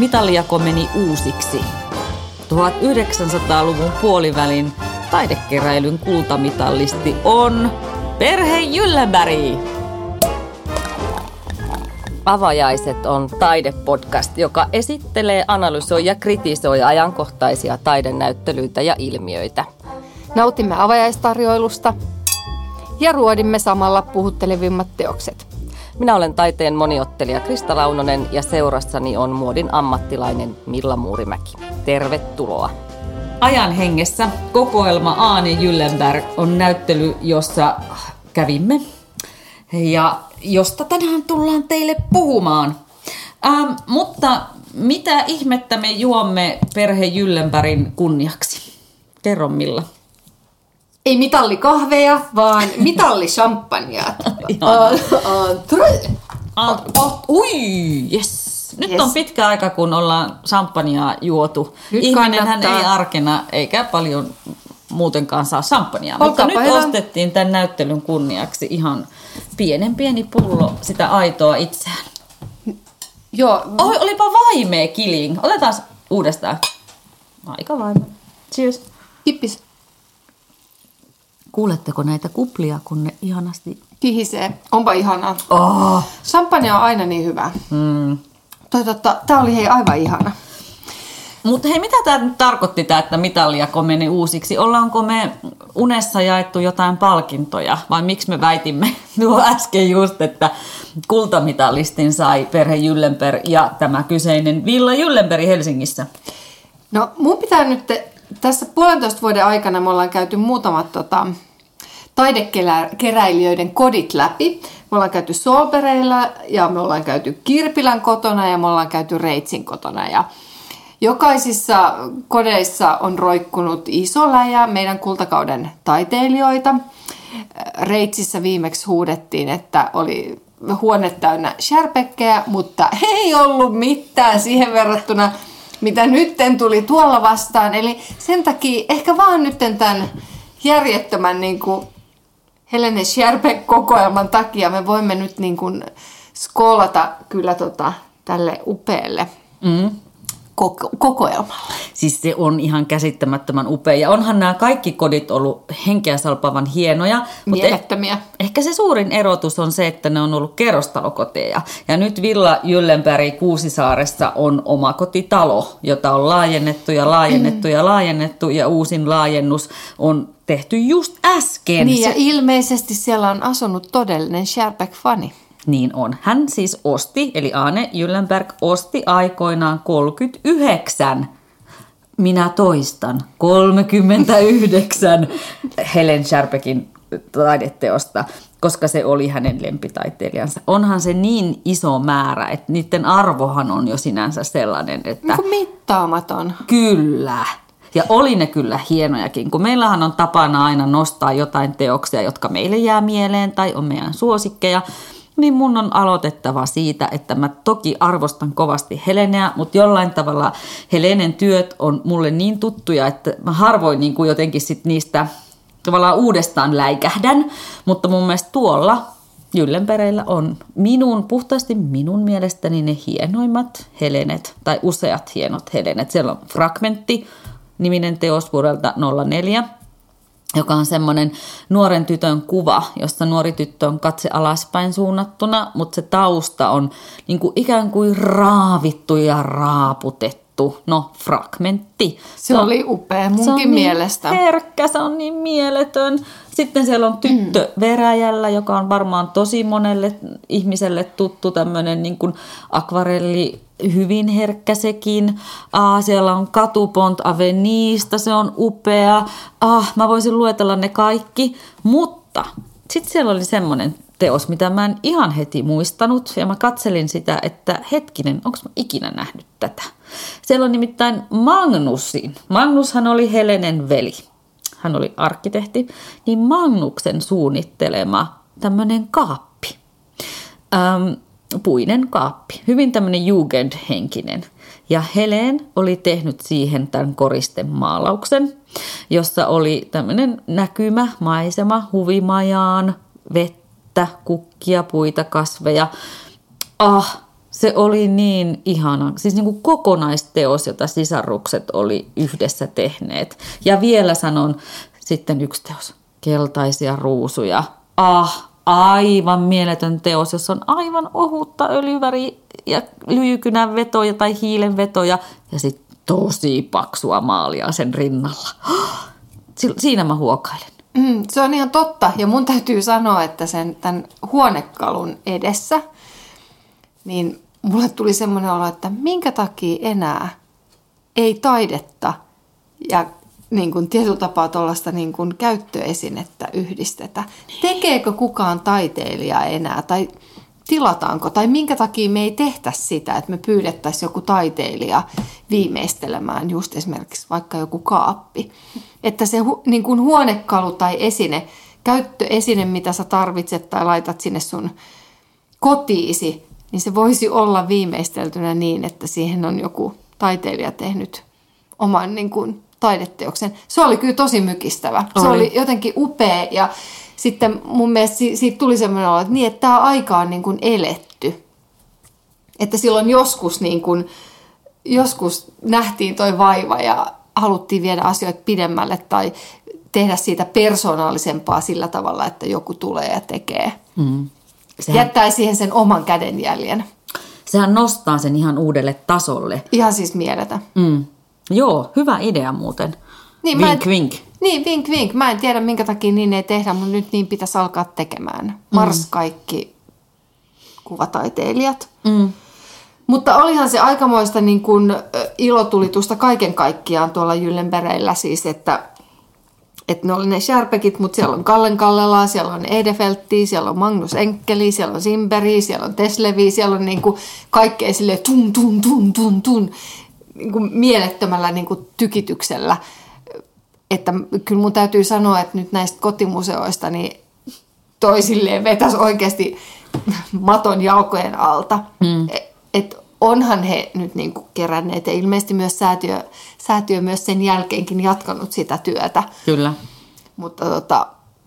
Mitalijako meni uusiksi. 1900-luvun puolivälin taidekeräilyn kultamitallisti on Perhe Jyllenberg. Avajaiset on taidepodcast, joka esittelee, analysoi ja kritisoi ajankohtaisia taidenäyttelyitä ja ilmiöitä. Nautimme avajaistarjoilusta ja ruodimme samalla puhuttelevimmat teokset. Minä olen taiteen moniottelija Krista Launonen ja seurassani on muodin ammattilainen Milla Muurimäki. Tervetuloa! Ajan hengessä kokoelma Aani Jyllenberg on näyttely, jossa kävimme ja josta tänään tullaan teille puhumaan. Ähm, mutta mitä ihmettä me juomme perhe Jyllenbergin kunniaksi? Kerro Milla. Ei mitallikahveja, vaan mitallishampanjaa. Ui, yes. Nyt yes. on pitkä aika, kun ollaan champagnea juotu. Nyt Ihminenhän kannattaa. ei arkena eikä paljon muutenkaan saa champagnea. Mutta nyt hyvä. ostettiin tämän näyttelyn kunniaksi ihan pienen pieni pullo sitä aitoa itseään. Joo. Oh, olipa vaimea killing. Otetaan uudestaan. Aika vaimea. Cheers. Kippis. Kuuletteko näitä kuplia, kun ne ihanasti... Kihisee. Onpa ihanaa. Oh. Champagne on aina niin hyvä. Mm. Toi, totta, tää oli hei aivan ihana. Mutta hei, mitä tämä nyt tarkoitti, tämä, että mitaljako meni uusiksi? Ollaanko me unessa jaettu jotain palkintoja vai miksi me väitimme nuo äsken just, että kultamitalistin sai perhe Jyllenberg ja tämä kyseinen Villa Jyllenberg Helsingissä? No mun pitää nyt, tässä puolentoista vuoden aikana me ollaan käyty muutamat tota, taidekeräilijöiden kodit läpi. Me ollaan käyty Solbereilla ja me ollaan käyty Kirpilän kotona ja me ollaan käyty Reitsin kotona. Ja jokaisissa kodeissa on roikkunut iso läjä meidän kultakauden taiteilijoita. Reitsissä viimeksi huudettiin, että oli huone täynnä mutta ei ollut mitään siihen verrattuna, mitä nytten tuli tuolla vastaan. Eli sen takia ehkä vaan nytten tämän järjettömän niin kuin Helene Scherbeck-kokoelman takia me voimme nyt niin kuin skolata kyllä tota, tälle upealle mm. Koko- kokoelmalle. Siis se on ihan käsittämättömän upea. Ja onhan nämä kaikki kodit ollut henkeä salpavan hienoja. Mutta Mielettömiä. Eh- ehkä se suurin erotus on se, että ne on ollut kerrostalokoteja. Ja nyt Villa Jyllenberg Kuusisaaressa on oma kotitalo, jota on laajennettu ja laajennettu ja laajennettu. Ja uusin laajennus on tehty just äsken. Niin, ja ilmeisesti siellä on asunut todellinen Sherbeck-fani. Niin on. Hän siis osti, eli Aane Jyllenberg osti aikoinaan 39 minä toistan, 39 Helen Sherpeckin taideteosta, koska se oli hänen lempitaiteilijansa. Onhan se niin iso määrä, että niiden arvohan on jo sinänsä sellainen, että... Niin mittaamaton. Kyllä. Ja oli ne kyllä hienojakin, kun meillähän on tapana aina nostaa jotain teoksia, jotka meille jää mieleen tai on meidän suosikkeja, niin mun on aloitettava siitä, että mä toki arvostan kovasti Heleneä, mutta jollain tavalla Helenen työt on mulle niin tuttuja, että mä harvoin niin kuin jotenkin sit niistä tavallaan uudestaan läikähdän, mutta mun mielestä tuolla Jyllenpereillä on minun, puhtaasti minun mielestäni ne hienoimmat Helenet, tai useat hienot Helenet. Siellä on fragmentti, niminen teos vuodelta 04, joka on semmoinen nuoren tytön kuva, jossa nuori tyttö on katse alaspäin suunnattuna, mutta se tausta on niin kuin ikään kuin raavittu ja raaputettu. No, fragmentti. Se, se oli upea munkin se on mielestä. Niin herkkä, se on niin mieletön. Sitten siellä on tyttö mm. Veräjällä, joka on varmaan tosi monelle ihmiselle tuttu tämmöinen niin kuin akvarelli hyvin herkkä sekin. Ah, siellä on Katupont Aveniista, se on upea. Ah, mä voisin luetella ne kaikki, mutta sitten siellä oli semmoinen teos, mitä mä en ihan heti muistanut. Ja mä katselin sitä, että hetkinen, onko mä ikinä nähnyt tätä. Siellä on nimittäin Magnusin. Magnushan oli Helenen veli. Hän oli arkkitehti. Niin Magnuksen suunnittelema tämmöinen kaappi. Ähm, puinen kaappi. Hyvin tämmöinen Jugend-henkinen. Ja Helen oli tehnyt siihen tämän koristemaalauksen, jossa oli tämmöinen näkymä, maisema, huvimajaan, vettä, kukkia, puita, kasveja. Ah, Se oli niin ihana, siis niin kuin kokonaisteos, jota sisarukset oli yhdessä tehneet. Ja vielä sanon sitten yksi teos, keltaisia ruusuja. Ah, aivan mieletön teos, jossa on aivan ohutta öljyväri ja lyijykynän vetoja tai hiilen vetoja ja sitten tosi paksua maalia sen rinnalla. Siinä mä huokailen. Mm, se on ihan totta. Ja mun täytyy sanoa, että sen tämän huonekalun edessä, niin mulle tuli semmoinen olo, että minkä takia enää ei taidetta ja niin kuin tietyllä tapaa tuollaista niin kuin käyttöesinettä yhdistetä. Tekeekö kukaan taiteilija enää tai tilataanko tai minkä takia me ei tehtä sitä, että me pyydettäisiin joku taiteilija viimeistelemään just esimerkiksi vaikka joku kaappi. Että se hu, niin kuin huonekalu tai esine, käyttöesine, mitä sä tarvitset tai laitat sinne sun kotiisi, niin se voisi olla viimeisteltynä niin, että siihen on joku taiteilija tehnyt oman niin kuin, taideteoksen. Se oli kyllä tosi mykistävä. Oli. Se oli jotenkin upea ja sitten mun mielestä siitä tuli semmoinen olo, että, niin, että tämä aika on niin kuin eletty. Että silloin joskus, niin kuin, joskus nähtiin toi vaiva ja haluttiin viedä asioita pidemmälle tai tehdä siitä persoonallisempaa sillä tavalla, että joku tulee ja tekee. Mm. Sehän... Jättää siihen sen oman kädenjäljen. Sehän nostaa sen ihan uudelle tasolle. Ihan siis mieletä. Mm. Joo, hyvä idea muuten. Niin, vink, en, vink. Niin, vink, vink. Mä en tiedä, minkä takia niin ei tehdä, mutta nyt niin pitäisi alkaa tekemään. Mars mm. kaikki kuvataiteilijat. Mm. Mutta olihan se aikamoista niin kuin, ilotulitusta kaiken kaikkiaan tuolla Jyllenbereillä siis, että, että ne oli ne Sharpekit, mutta siellä on Kallen Kallelaa, siellä on Edefeltti, siellä on Magnus Enkkeli, siellä on Simberi, siellä on Teslevi, siellä on niin kuin kaikkea sille tun, tun, tun, tun, tun niin kuin mielettömällä niin kuin tykityksellä. Että kyllä mun täytyy sanoa, että nyt näistä kotimuseoista niin toisilleen vetäisi oikeasti maton jalkojen alta. Mm. Et onhan he nyt niin kuin keränneet ja ilmeisesti myös säätiö, säätiö myös sen jälkeenkin jatkanut sitä työtä. Kyllä. Mutta tota,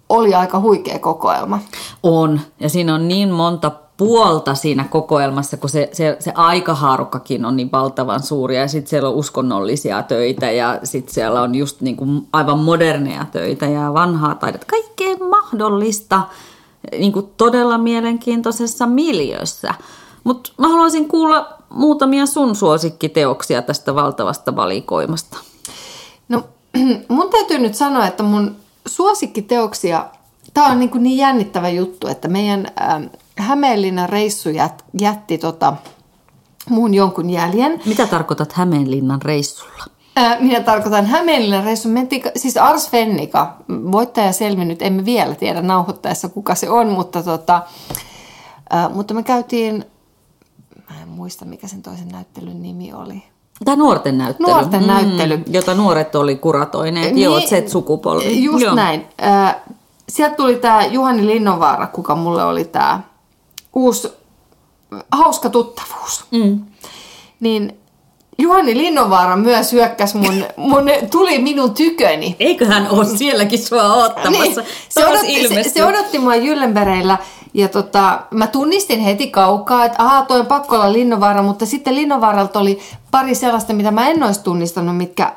oli aika huikea kokoelma. On, ja siinä on niin monta puolta siinä kokoelmassa, kun se, se, se aikahaarukkakin on niin valtavan suuri ja sitten siellä on uskonnollisia töitä ja sitten siellä on just niin kuin aivan moderneja töitä ja vanhaa taidetta, kaikkea mahdollista niin kuin todella mielenkiintoisessa miljössä. Mutta mä haluaisin kuulla muutamia sun suosikkiteoksia tästä valtavasta valikoimasta. No mun täytyy nyt sanoa, että mun suosikkiteoksia, tämä on niin, kuin niin jännittävä juttu, että meidän äh, Hämeenlinnan reissu jät, jätti tota, muun jonkun jäljen. Mitä tarkoitat Hämeenlinnan reissulla? Minä tarkoitan Hämeenlinnan reissu. Mentiin, siis Ars Fennika, voittaja selvinnyt, emme vielä tiedä nauhoittaessa kuka se on, mutta, tota, mutta me käytiin, mä en muista mikä sen toisen näyttelyn nimi oli. Tämä nuorten näyttely. Nuorten mm, näyttely. Jota nuoret oli kuratoineet, niin, joo, Z-sukupolvi. Just joo. näin. Sieltä tuli tämä Juhani Linnonvaara, kuka mulle oli tämä uusi hauska tuttavuus. Mm. Niin Juhani Linnonvaara myös hyökkäsi mun, mun, tuli minun tyköni. Eiköhän ole sielläkin sua ottamassa. niin, se, odotti, se, se, odotti mua Jyllenbereillä ja tota, mä tunnistin heti kaukaa, että aha, toi on pakko olla Linnonvaara, mutta sitten Linnonvaaralta oli pari sellaista, mitä mä en olisi tunnistanut, mitkä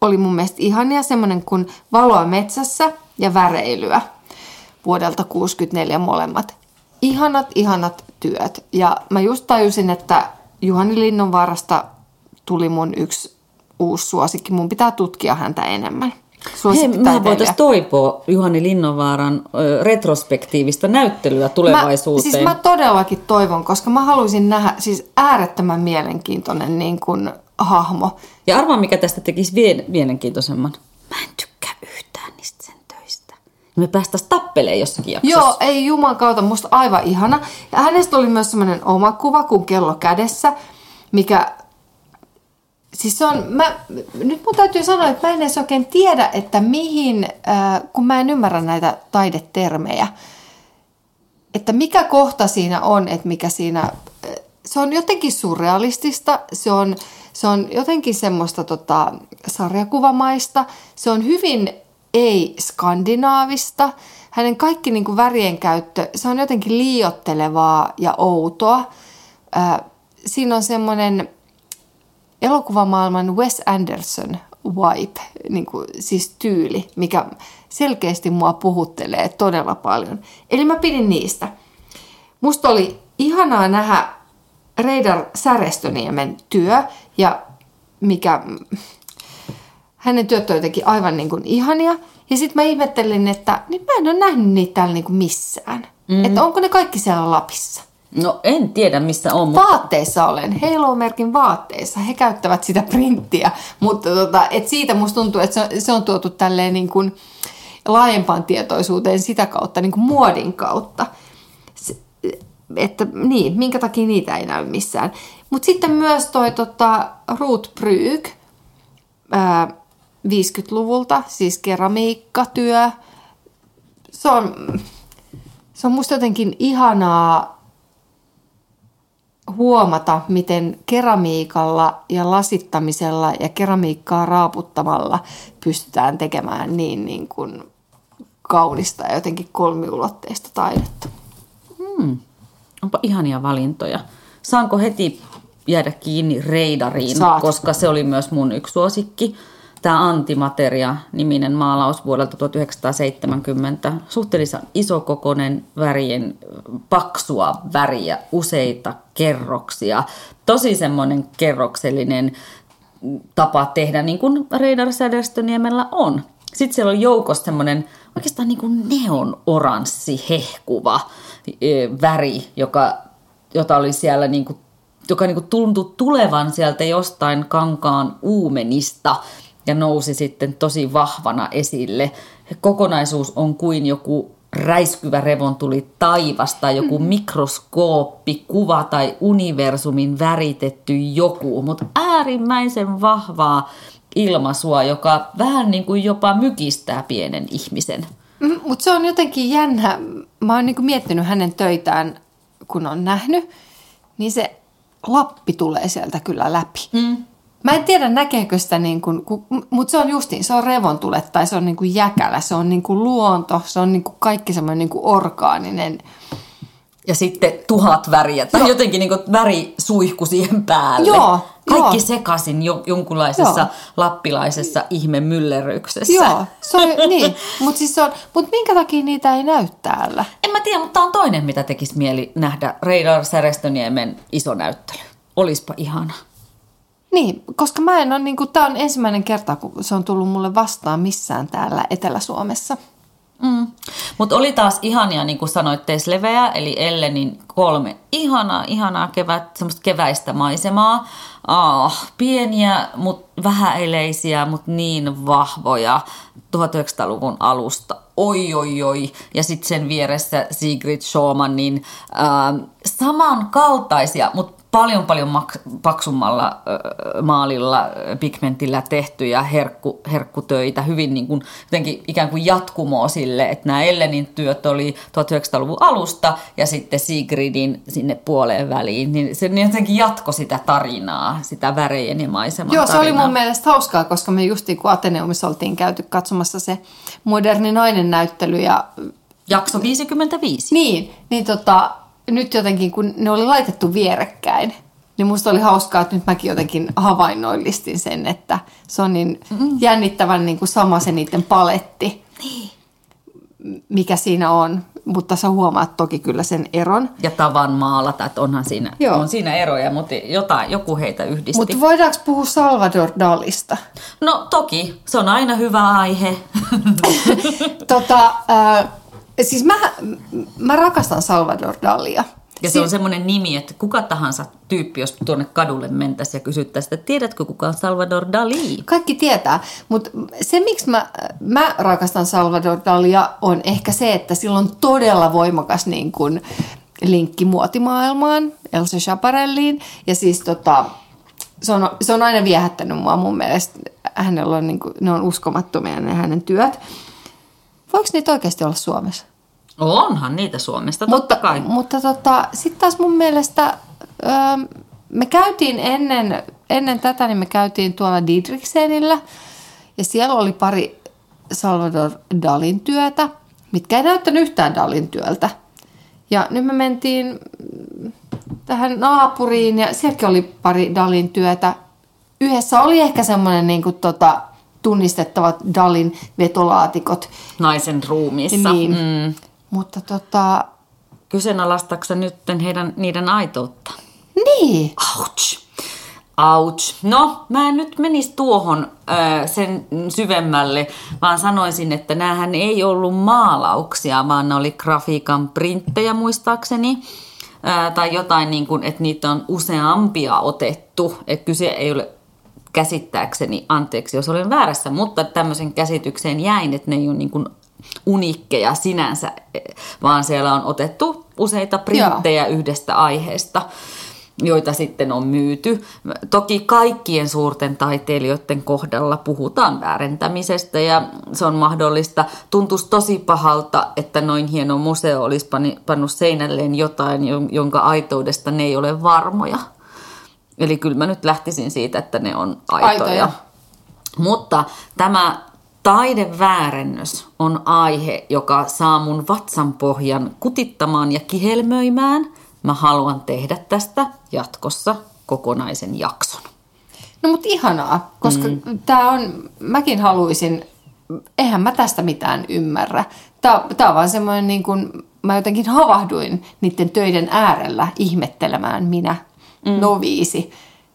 oli mun mielestä ihania, semmoinen kuin Valoa metsässä ja Väreilyä vuodelta 64 molemmat ihanat, ihanat työt. Ja mä just tajusin, että Juhani Linnonvaarasta tuli mun yksi uusi suosikki. Mun pitää tutkia häntä enemmän. Hei, mä voitaisiin toipoa Juhani Linnonvaaran ö, retrospektiivista näyttelyä tulevaisuuteen. Mä, siis mä todellakin toivon, koska mä haluaisin nähdä siis äärettömän mielenkiintoinen niin kuin, hahmo. Ja arvaa, mikä tästä tekisi vie, mielenkiintoisemman. Mä en tykkää yhtään niistä sen töistä. Me päästäisiin tappeleen jossakin jaksossa. Joo, ei juman kautta, musta aivan ihana. Ja hänestä oli myös semmoinen oma kuva kuin kello kädessä, mikä Siis se on, mä, nyt mun täytyy sanoa, että mä en edes oikein tiedä, että mihin, äh, kun mä en ymmärrä näitä taidetermejä, että mikä kohta siinä on, että mikä siinä, äh, se on jotenkin surrealistista, se on, se on jotenkin semmoista tota, sarjakuvamaista, se on hyvin ei-skandinaavista, hänen kaikki niin kuin värien käyttö, se on jotenkin liiottelevaa ja outoa, äh, siinä on semmoinen elokuvamaailman Wes Anderson vibe, niin kuin, siis tyyli, mikä selkeästi mua puhuttelee todella paljon. Eli mä pidin niistä. Musta oli ihanaa nähdä Reidar Särestöniemen työ ja mikä hänen työt on jotenkin aivan niin kuin ihania. Ja sitten mä ihmettelin, että niin mä en ole nähnyt niitä täällä niin kuin missään. Mm. Että onko ne kaikki siellä Lapissa? No en tiedä missä on, mutta Vaatteissa olen, Halo-merkin vaatteissa. He käyttävät sitä printtiä, mutta tota, et siitä musta tuntuu, että se on, se on tuotu tälleen niin kuin laajempaan tietoisuuteen sitä kautta, niin kuin muodin kautta. Se, että niin, minkä takia niitä ei näy missään. Mutta sitten myös toi tota, Ruth Bryg, ää, 50-luvulta, siis keramiikkatyö. Se on, se on musta jotenkin ihanaa huomata, miten keramiikalla ja lasittamisella ja keramiikkaa raaputtamalla pystytään tekemään niin, niin kuin kaunista ja jotenkin kolmiulotteista taidetta. hmm, onpa ihania valintoja. Saanko heti jäädä kiinni Reidariin, Saat. koska se oli myös mun yksi suosikki. Tämä Antimateria-niminen maalaus vuodelta 1970. Suhteellisen isokokoinen värien, paksua väriä, useita kerroksia. Tosi semmoinen kerroksellinen tapa tehdä, niin kuin Reidar Sädestöniemellä on. Sitten siellä on joukossa semmoinen oikeastaan niin kuin neon oranssi hehkuva eh, väri, joka, jota oli siellä niin kuin, joka niin kuin tuntui tulevan sieltä jostain kankaan uumenista ja nousi sitten tosi vahvana esille. Kokonaisuus on kuin joku räiskyvä revontuli taivas tai joku mikroskooppi, kuva tai universumin väritetty joku, mutta äärimmäisen vahvaa ilmaisua, joka vähän niin kuin jopa mykistää pienen ihmisen. Mutta se on jotenkin jännä. Mä oon niinku miettinyt hänen töitään, kun on nähnyt, niin se lappi tulee sieltä kyllä läpi. Mm. Mä en tiedä näkeekö sitä, niin kuin, mutta se on justiin, se on revontule tai se on niin kuin jäkälä, se on niin kuin luonto, se on niin kuin kaikki semmoinen niin kuin orgaaninen. Ja sitten tuhat väriä tai Joo. jotenkin niin kuin värisuihku siihen päälle. Joo, Kaikki joo. sekaisin jo, jonkunlaisessa Joo. lappilaisessa ihmemyllerryksessä. Joo, se on niin. Mutta siis on, mut minkä takia niitä ei näy täällä? En mä tiedä, mutta on toinen, mitä tekisi mieli nähdä. Reidar Särestöniemen iso näyttely. Olispa ihana. Niin, koska mä en ole, niin tää on ensimmäinen kerta, kun se on tullut mulle vastaan missään täällä Etelä-Suomessa. Mm. Mutta oli taas ihania, niin kuin sanoit, Tesleveä, eli Ellenin kolme ihanaa, ihanaa kevät, semmoista keväistä maisemaa. Ah, pieniä, mutta vähäeleisiä, mutta niin vahvoja 1900-luvun alusta. Oi, oi, oi. Ja sitten sen vieressä Sigrid Schaumanin äh, samankaltaisia, mutta paljon paljon mak- paksummalla äh, maalilla, pigmentillä tehtyjä herkku, herkkutöitä, hyvin niin kuin, jotenkin ikään kuin jatkumoa sille, että nämä Ellenin työt oli 1900-luvun alusta ja sitten Sigridin sinne puoleen väliin, niin se jotenkin jatko sitä tarinaa, sitä värejen ja maiseman Joo, se oli tarinaa. mun mielestä hauskaa, koska me justiin kun Ateneumissa oltiin käyty katsomassa se moderni nainen näyttely ja Jakso 55. niin, niin tota, nyt jotenkin kun ne oli laitettu vierekkäin, niin musta oli hauskaa, että nyt mäkin jotenkin havainnoillistin sen, että se on niin jännittävän niin kuin sama se niiden paletti, Niin. mikä siinä on. Mutta sä huomaat toki kyllä sen eron. Ja tavan maalata, että onhan siinä, Joo. on siinä eroja, mutta jotain, joku heitä yhdisti. Mutta voidaanko puhua Salvador Dalista? No toki, se on aina hyvä aihe. tota, äh, siis mä, mä rakastan Salvador Dalia. Ja se on semmoinen nimi, että kuka tahansa tyyppi, jos tuonne kadulle mentäisiin ja kysyttäisiin, että tiedätkö kuka on Salvador Dali? Kaikki tietää, mutta se miksi mä, mä rakastan Salvador Dalia on ehkä se, että sillä on todella voimakas niin kuin, linkki muotimaailmaan, Elsa Chaparelliin. Ja siis tota, se, on, se on aina viehättänyt mua mun mielestä. Hänellä on, niin kuin, ne on uskomattomia ne hänen työt. Voiko niitä oikeasti olla Suomessa? Onhan niitä Suomesta, totta kai. Mutta tota, sitten taas mun mielestä öö, me käytiin ennen, ennen tätä, niin me käytiin tuolla Didriksenillä ja siellä oli pari Salvador Dalin työtä, mitkä ei näyttänyt yhtään Dalin työltä. Ja nyt me mentiin tähän naapuriin ja sielläkin oli pari Dalin työtä. Yhdessä oli ehkä semmoinen niin kuin, tota, tunnistettavat Dalin vetolaatikot. Naisen ruumiissa. Niin. Mm. Mutta tota... Kyseenalaistatko nyt heidän, niiden aitoutta? Niin. Ouch. Ouch. No, mä en nyt menisi tuohon ö, sen syvemmälle, vaan sanoisin, että näähän ei ollut maalauksia, vaan ne oli grafiikan printtejä muistaakseni. Ö, tai jotain niin kuin, että niitä on useampia otettu. Että kyse ei ole käsittääkseni, anteeksi jos olen väärässä, mutta tämmöisen käsitykseen jäin, että ne ei ole niin kuin unikkeja sinänsä, vaan siellä on otettu useita printtejä Joo. yhdestä aiheesta joita sitten on myyty. Toki kaikkien suurten taiteilijoiden kohdalla puhutaan väärentämisestä ja se on mahdollista. Tuntuisi tosi pahalta, että noin hieno museo olisi pannut seinälleen jotain, jonka aitoudesta ne ei ole varmoja. Eli kyllä mä nyt lähtisin siitä, että ne on aitoja. aitoja. Mutta tämä taideväärennös on aihe, joka saa mun vatsan pohjan kutittamaan ja kihelmöimään. Mä haluan tehdä tästä jatkossa kokonaisen jakson. No mutta ihanaa, koska mm. tämä on, mäkin haluaisin, eihän mä tästä mitään ymmärrä. Tämä on vaan semmoinen niin kuin, mä jotenkin havahduin niiden töiden äärellä ihmettelemään minä, mm. noviisi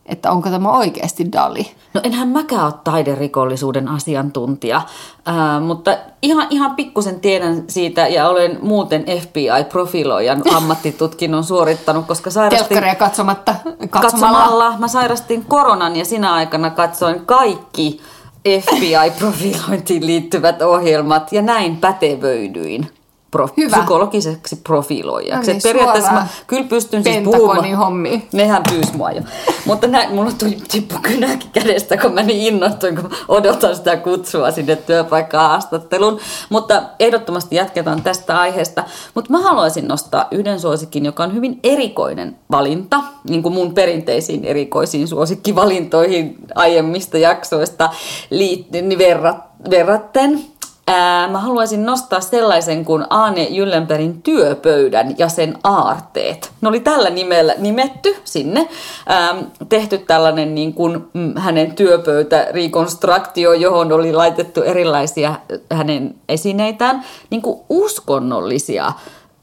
että onko tämä oikeasti Dali. No enhän mäkään ole taiderikollisuuden asiantuntija, äh, mutta ihan, ihan pikkusen tiedän siitä ja olen muuten FBI-profiloijan ammattitutkinnon suorittanut, koska sairastin... Telkkaria katsomatta, katsomalla. katsomalla. Mä sairastin koronan ja sinä aikana katsoin kaikki FBI-profilointiin liittyvät ohjelmat ja näin pätevöidyin pro, Hyvä. psykologiseksi profiloijaksi. No niin, periaatteessa mä kyllä pystyn siis puhumaan. hommi. Nehän pyysi mua jo. Mutta näin, mulla tuli tippu kynäkin kädestä, kun mä niin innostuin, kun odotan sitä kutsua sinne työpaikkaan haastatteluun. Mutta ehdottomasti jatketaan tästä aiheesta. Mutta mä haluaisin nostaa yhden suosikin, joka on hyvin erikoinen valinta, niin kuin mun perinteisiin erikoisiin suosikkivalintoihin aiemmista jaksoista liittyen verrat, verratten. Ää, mä haluaisin nostaa sellaisen kuin Aane Jyllenbergin työpöydän ja sen aarteet. Ne oli tällä nimellä nimetty sinne. Ää, tehty tällainen niin kuin, mm, hänen työpöytä rekonstruktio, johon oli laitettu erilaisia hänen esineitään, niin kuin uskonnollisia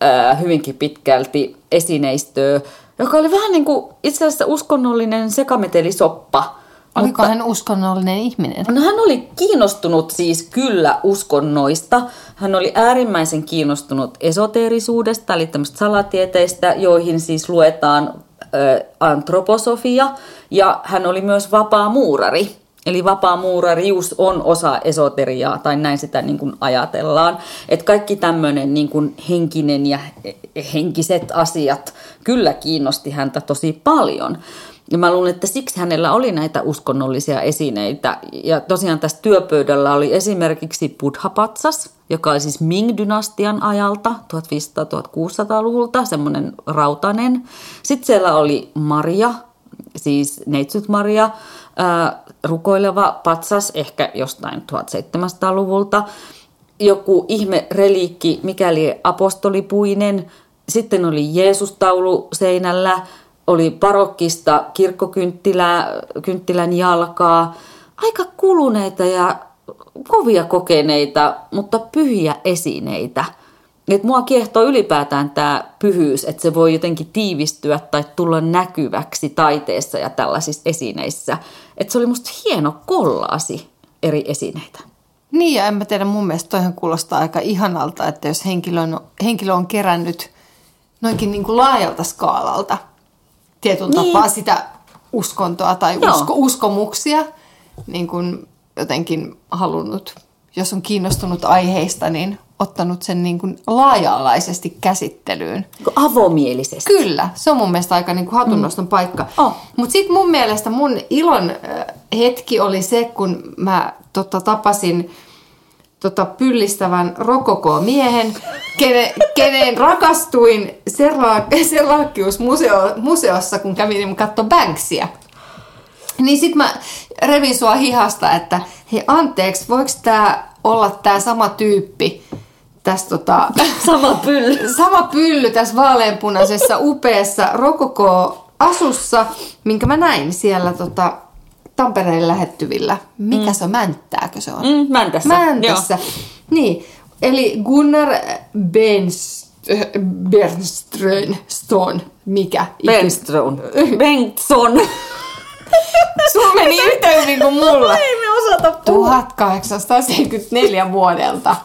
ää, hyvinkin pitkälti esineistöä, joka oli vähän niin kuin itse asiassa uskonnollinen sekametelisoppa – Oliko mutta, hän uskonnollinen ihminen? No hän oli kiinnostunut siis kyllä uskonnoista. Hän oli äärimmäisen kiinnostunut esoteerisuudesta, eli tämmöistä salatieteistä, joihin siis luetaan ö, antroposofia. Ja hän oli myös vapaa muurari. Eli vapaa muurarius on osa esoteriaa, tai näin sitä niin kuin ajatellaan. Että kaikki tämmöinen niin kuin henkinen ja henkiset asiat kyllä kiinnosti häntä tosi paljon. Ja mä luulen, että siksi hänellä oli näitä uskonnollisia esineitä. Ja tosiaan tässä työpöydällä oli esimerkiksi Buddha-patsas, joka oli siis Ming-dynastian ajalta 1500-1600-luvulta, semmoinen rautainen. Sitten siellä oli Maria, siis Neitsyt Maria, rukoileva patsas, ehkä jostain 1700-luvulta. Joku ihme reliikki, mikäli apostolipuinen. Sitten oli Jeesus-taulu seinällä – oli parokkista kirkkokynttilän jalkaa, aika kuluneita ja kovia kokeneita, mutta pyhiä esineitä. Et mua kiehtoo ylipäätään tämä pyhyys, että se voi jotenkin tiivistyä tai tulla näkyväksi taiteessa ja tällaisissa esineissä. Että se oli musta hieno kollaasi eri esineitä. Niin ja en mä tiedä, mun mielestä toihan kuulostaa aika ihanalta, että jos henkilö on, henkilö on kerännyt noinkin niin kuin laajalta skaalalta – tietyn niin. tapaa sitä uskontoa tai usko, uskomuksia niin kuin jotenkin halunnut, jos on kiinnostunut aiheista, niin ottanut sen niin kuin laaja-alaisesti käsittelyyn. Avomielisesti. Kyllä, se on mun mielestä aika niin kuin hatunnoston mm. paikka. Oh. Mutta sitten mun mielestä mun ilon hetki oli se, kun mä tota, tapasin tota, pyllistävän rokoko-miehen, kene, keneen rakastuin Serlaakkius museo, museossa, kun kävin katsoa Banksia. Niin sit mä revin sua hihasta, että hei anteeksi, voiko tämä olla tämä sama tyyppi, tässä tota, Sama pylly. sama pylly tässä vaaleanpunaisessa upeassa rokoko-asussa, minkä mä näin siellä tota, Tampereen lähettyvillä. Mikä mm. se on? Mänttääkö se on? Mm, Mäntässä. Mäntässä. Niin, eli Gunnar Benst, Bernström, Stone, mikä? Bengtson. Bengtson. Sulla meni yhtä hyvin kuin mulla. Ei me osata puhua. 1874 vuodelta.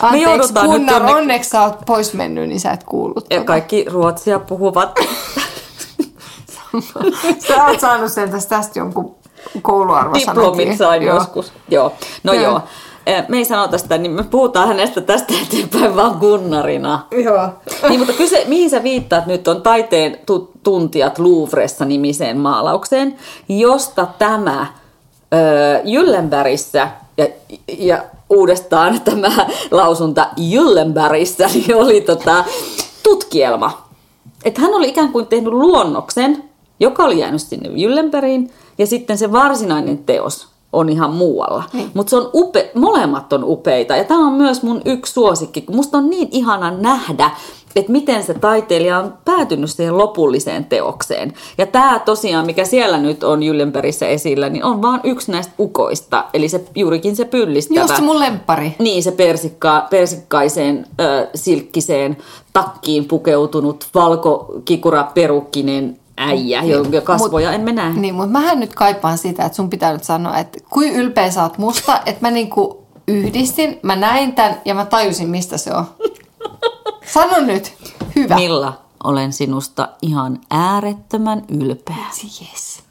Anteeksi, nyt Gunnar, onneksi sä oot pois mennyt, niin sä et kuullut. Ja kaikki ruotsia puhuvat. Sä oot saanut sen tästä, tästä jonkun kouluarvosanakin. Diplomit sain Joo. joskus. Joo. No Joo. joo. Eh, Me ei sanota sitä, niin me puhutaan hänestä tästä eteenpäin vaan Gunnarina. Joo. Niin, mutta kyse, mihin sä viittaat nyt on taiteen tu- tuntijat Louvressa nimiseen maalaukseen, josta tämä Jyllenbergissä ja, ja uudestaan tämä lausunta Jyllenbergissä niin oli tota, tutkielma. Että hän oli ikään kuin tehnyt luonnoksen, joka oli jäänyt sinne Jyllenbergiin, ja sitten se varsinainen teos on ihan muualla. Niin. Mutta se on upe, molemmat on upeita, ja tämä on myös mun yksi suosikki, kun musta on niin ihana nähdä, että miten se taiteilija on päätynyt siihen lopulliseen teokseen. Ja tämä tosiaan, mikä siellä nyt on Jyllenbergissä esillä, niin on vaan yksi näistä ukoista, eli se juurikin se pyllistävä. Just se mun lemppari. Niin, se persikka, persikkaiseen ö, silkkiseen takkiin pukeutunut valkokikura perukkinen äijä, jonka kasvoja emme näe. Niin, mutta mähän nyt kaipaan sitä, että sun pitää nyt sanoa, että kuin ylpeä sä oot musta, että mä niinku yhdistin, mä näin tämän ja mä tajusin, mistä se on. Sano nyt. Hyvä. Milla, olen sinusta ihan äärettömän ylpeä. Yes.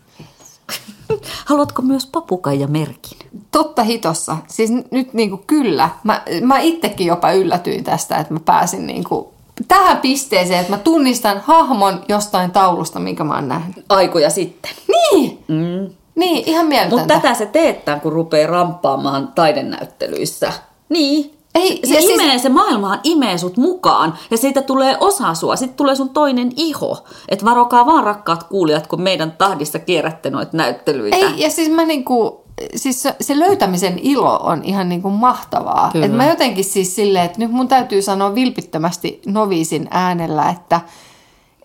Haluatko myös papukaija merkin? Totta hitossa. Siis nyt niinku kyllä. Mä, mä itsekin jopa yllätyin tästä, että mä pääsin niinku tähän pisteeseen, että mä tunnistan hahmon jostain taulusta, minkä mä oon nähnyt. Aikoja sitten. Niin! Mm. Niin, ihan mieletöntä. Mutta tätä se teettää, kun rupeaa ramppaamaan taidenäyttelyissä. Niin. Ei, se ja siis- imee, se maailmahan imee sut mukaan ja siitä tulee osa sua. Sitten tulee sun toinen iho. Et varokaa vaan rakkaat kuulijat, kun meidän tahdissa kierrätte noita näyttelyitä. Ei, ja siis mä niinku, siis se, se löytämisen ilo on ihan niinku mahtavaa. Kyllä. Et mä jotenkin siis silleen, että nyt mun täytyy sanoa vilpittömästi noviisin äänellä, että,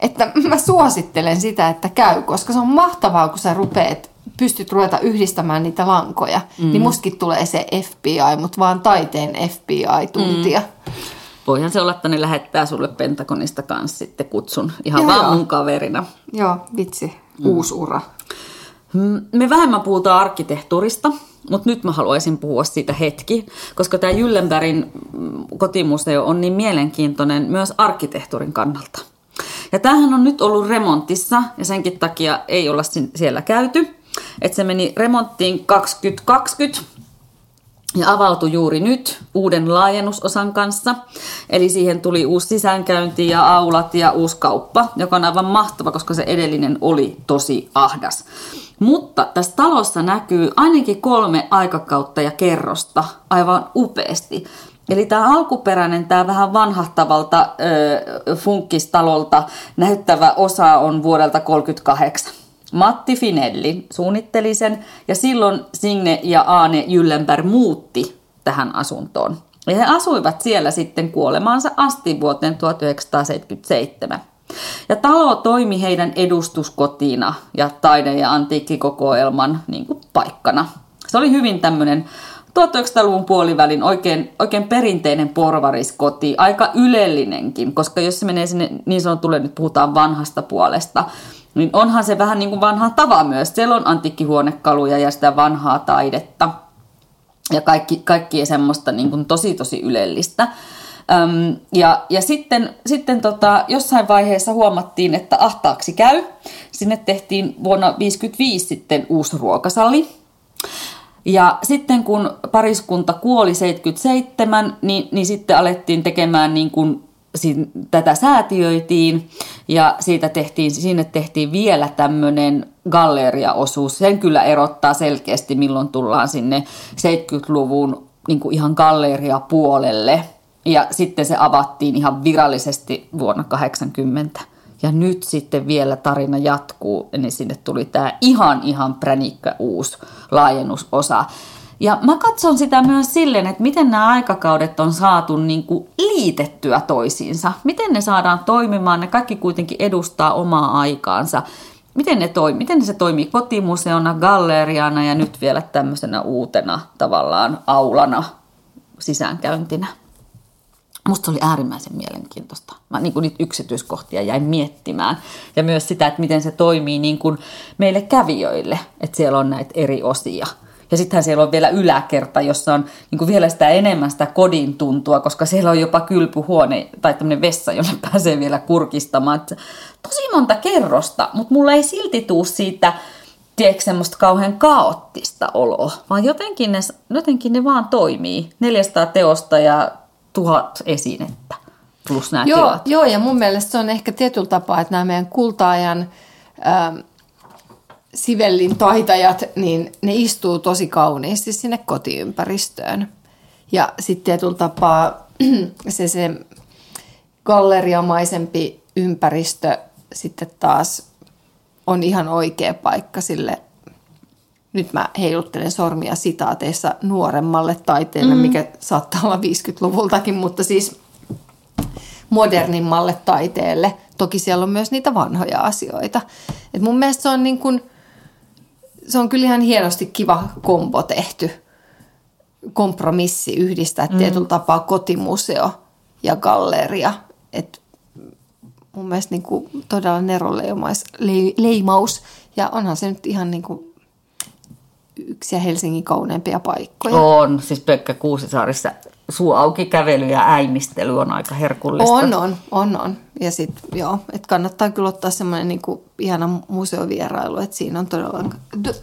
että mä suosittelen sitä, että käy, koska se on mahtavaa, kun sä rupeat, pystyt ruveta yhdistämään niitä lankoja. Mm. Niin mustakin tulee se FBI, mutta vaan taiteen FBI-tuntia. Mm. Voihan se olla, että ne lähettää sulle Pentagonista kanssa sitten kutsun ihan Joo, vaan joo. mun kaverina. Joo, vitsi, uusi ura. Mm, Me vähemmän puhutaan arkkitehtuurista, mutta nyt mä haluaisin puhua siitä hetki, koska tämä Jyllenbergin mm, kotimuseo on niin mielenkiintoinen myös arkkitehtuurin kannalta. Ja tämähän on nyt ollut remontissa ja senkin takia ei olla siellä käyty. Et se meni remonttiin 2020 ja avautui juuri nyt uuden laajennusosan kanssa. Eli siihen tuli uusi sisäänkäynti ja aulat ja uusi kauppa, joka on aivan mahtava, koska se edellinen oli tosi ahdas. Mutta tässä talossa näkyy ainakin kolme aikakautta ja kerrosta aivan upeasti. Eli tämä alkuperäinen, tämä vähän vanhahtavalta ö, funkkistalolta näyttävä osa on vuodelta 1938. Matti Finelli suunnitteli sen ja silloin Signe ja Aane Jyllenberg muutti tähän asuntoon. Ja he asuivat siellä sitten kuolemaansa asti vuoteen 1977. Ja talo toimi heidän edustuskotina ja taide- ja antiikkikokoelman niin kuin paikkana. Se oli hyvin tämmöinen 1900-luvun puolivälin oikein, oikein perinteinen porvariskoti, aika ylellinenkin, koska jos se menee sinne niin sanotulle, nyt puhutaan vanhasta puolesta, niin onhan se vähän niin kuin vanha tava myös. Siellä on antiikkihuonekaluja ja sitä vanhaa taidetta ja kaikki, kaikkia semmoista niin kuin tosi tosi ylellistä. Öm, ja, ja sitten, sitten tota, jossain vaiheessa huomattiin, että ahtaaksi käy. Sinne tehtiin vuonna 1955 sitten uusi ruokasali. Ja sitten kun pariskunta kuoli 77, niin, niin sitten alettiin tekemään niin kuin tätä säätiöitiin ja siitä tehtiin, sinne tehtiin vielä tämmöinen galleriaosuus. Sen kyllä erottaa selkeästi, milloin tullaan sinne 70-luvun niin kuin ihan galleriapuolelle. Ja sitten se avattiin ihan virallisesti vuonna 80. Ja nyt sitten vielä tarina jatkuu, niin sinne tuli tämä ihan ihan pränikkä uusi laajennusosa. Ja mä katson sitä myös silleen, että miten nämä aikakaudet on saatu niin kuin liitettyä toisiinsa. Miten ne saadaan toimimaan, ne kaikki kuitenkin edustaa omaa aikaansa. Miten, ne toi, miten se toimii kotimuseona, galleriana ja nyt vielä tämmöisenä uutena tavallaan aulana sisäänkäyntinä. Musta se oli äärimmäisen mielenkiintoista. Mä niin kuin niitä yksityiskohtia jäin miettimään. Ja myös sitä, että miten se toimii niin kuin meille kävijöille, että siellä on näitä eri osia. Ja sittenhän siellä on vielä yläkerta, jossa on niin kuin vielä sitä enemmän sitä kodin tuntua, koska siellä on jopa kylpyhuone tai tämmöinen vessa, jonne pääsee vielä kurkistamaan. Tosi monta kerrosta, mutta mulla ei silti tuu siitä, tiedätkö, semmoista kauhean kaoottista oloa, vaan jotenkin ne, jotenkin ne vaan toimii. 400 teosta ja tuhat esinettä plus nämä joo, tilat. Joo, ja mun mielestä se on ehkä tietyllä tapaa, että nämä meidän kultaajan ähm, sivellin taitajat, niin ne istuu tosi kauniisti sinne kotiympäristöön. Ja sitten tietyllä tapaa se, se galleriamaisempi ympäristö sitten taas on ihan oikea paikka sille, nyt mä heiluttelen sormia sitaateissa nuoremmalle taiteelle, mm. mikä saattaa olla 50-luvultakin, mutta siis modernimmalle taiteelle. Toki siellä on myös niitä vanhoja asioita. Et mun mielestä se on, niin kun, se on kyllä ihan hienosti kiva kombo tehty kompromissi yhdistää mm. tietyllä tapaa kotimuseo ja galleria. Et mun mielestä niin kuin todella neroleimaus. Ja onhan se nyt ihan niin kuin yksi Helsingin kauneimpia paikkoja. On, siis Pekka Kuusisaarissa suu auki kävely ja äimistely on aika herkullista. On, on, on, on. Ja sitten joo, että kannattaa kyllä ottaa semmoinen niinku ihana museovierailu, että siinä on todella,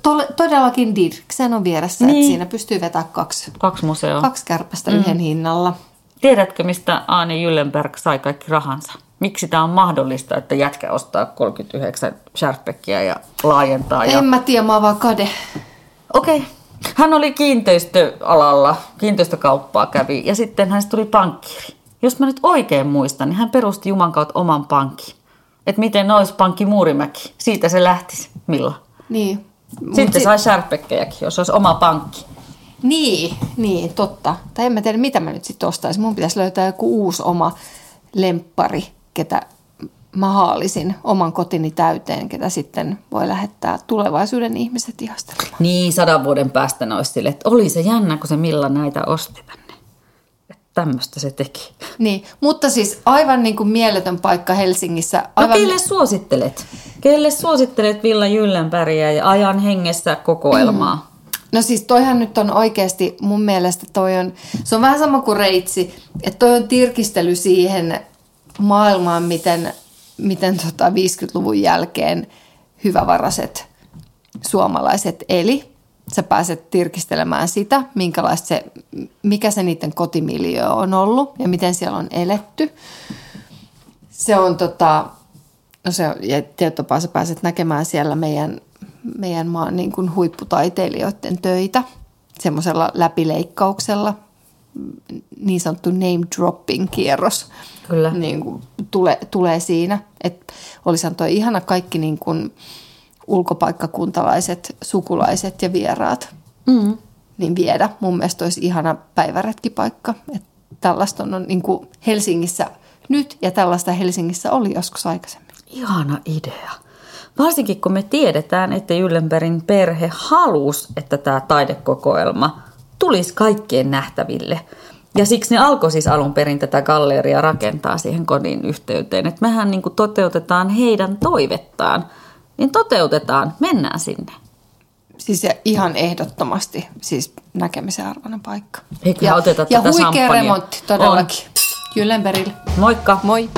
to, todellakin Dirksen on vieressä, niin. että siinä pystyy vetämään kaksi, kaksi museoa. Kaksi kärpästä mm. yhden hinnalla. Tiedätkö, mistä Aani Jyllenberg sai kaikki rahansa? Miksi tämä on mahdollista, että jätkä ostaa 39 Sharpeckia ja laajentaa? En ja... mä tiedä, mä vaan kade. Okei. Okay. Hän oli kiinteistöalalla, kiinteistökauppaa kävi ja sitten hän tuli pankkiiri. Jos mä nyt oikein muistan, niin hän perusti Juman kautta oman pankin. Että miten olisi pankki Muurimäki. Siitä se lähtisi. Milloin? Niin. Sitten sit... sai särpekkejäkin, jos olisi oma pankki. Niin, niin, totta. Tai en mä tiedä, mitä mä nyt sitten ostaisin. Mun pitäisi löytää joku uusi oma lemppari, ketä mä haalisin oman kotini täyteen, ketä sitten voi lähettää tulevaisuuden ihmiset ihastelemaan. Niin, sadan vuoden päästä ne olisi sille, että oli se jännä, kun se Milla näitä osti tänne. Että tämmöistä se teki. Niin, mutta siis aivan niin kuin mieletön paikka Helsingissä. No, aivan... No kelle suosittelet? Kelle suosittelet Villa Jyllenbergia ja ajan hengessä kokoelmaa? Mm. No siis toihan nyt on oikeasti mun mielestä toi on, se on vähän sama kuin reitsi, että toi on tirkistely siihen maailmaan, miten miten tota 50-luvun jälkeen hyvävaraiset suomalaiset eli. Sä pääset tirkistelemään sitä, minkälaista se, mikä se niiden kotimiljö on ollut ja miten siellä on eletty. Se on tota, no se ja tietopaa sä pääset näkemään siellä meidän, meidän maan niin kuin huipputaiteilijoiden töitä semmoisella läpileikkauksella, niin sanottu name dropping kierros Kyllä. Niin kuin, tule, tulee siinä. Että olisihan tuo ihana kaikki niin kuin, ulkopaikkakuntalaiset, sukulaiset ja vieraat mm. niin viedä. Mun mielestä olisi ihana päiväretkipaikka. Että tällaista on niin kuin Helsingissä nyt ja tällaista Helsingissä oli joskus aikaisemmin. Ihana idea. Varsinkin kun me tiedetään, että Jyllenbergin perhe halusi, että tämä taidekokoelma tulisi kaikkien nähtäville – ja siksi ne alkoi siis alun perin tätä galleria rakentaa siihen kodin yhteyteen. Että mehän niin kuin toteutetaan heidän toivettaan. Niin toteutetaan, mennään sinne. Siis ihan ehdottomasti siis näkemisen arvoinen paikka. Eiköhän ja, oteta ja tätä huikea remontti todellakin. On. Jyllenbergille. Moikka. Moi.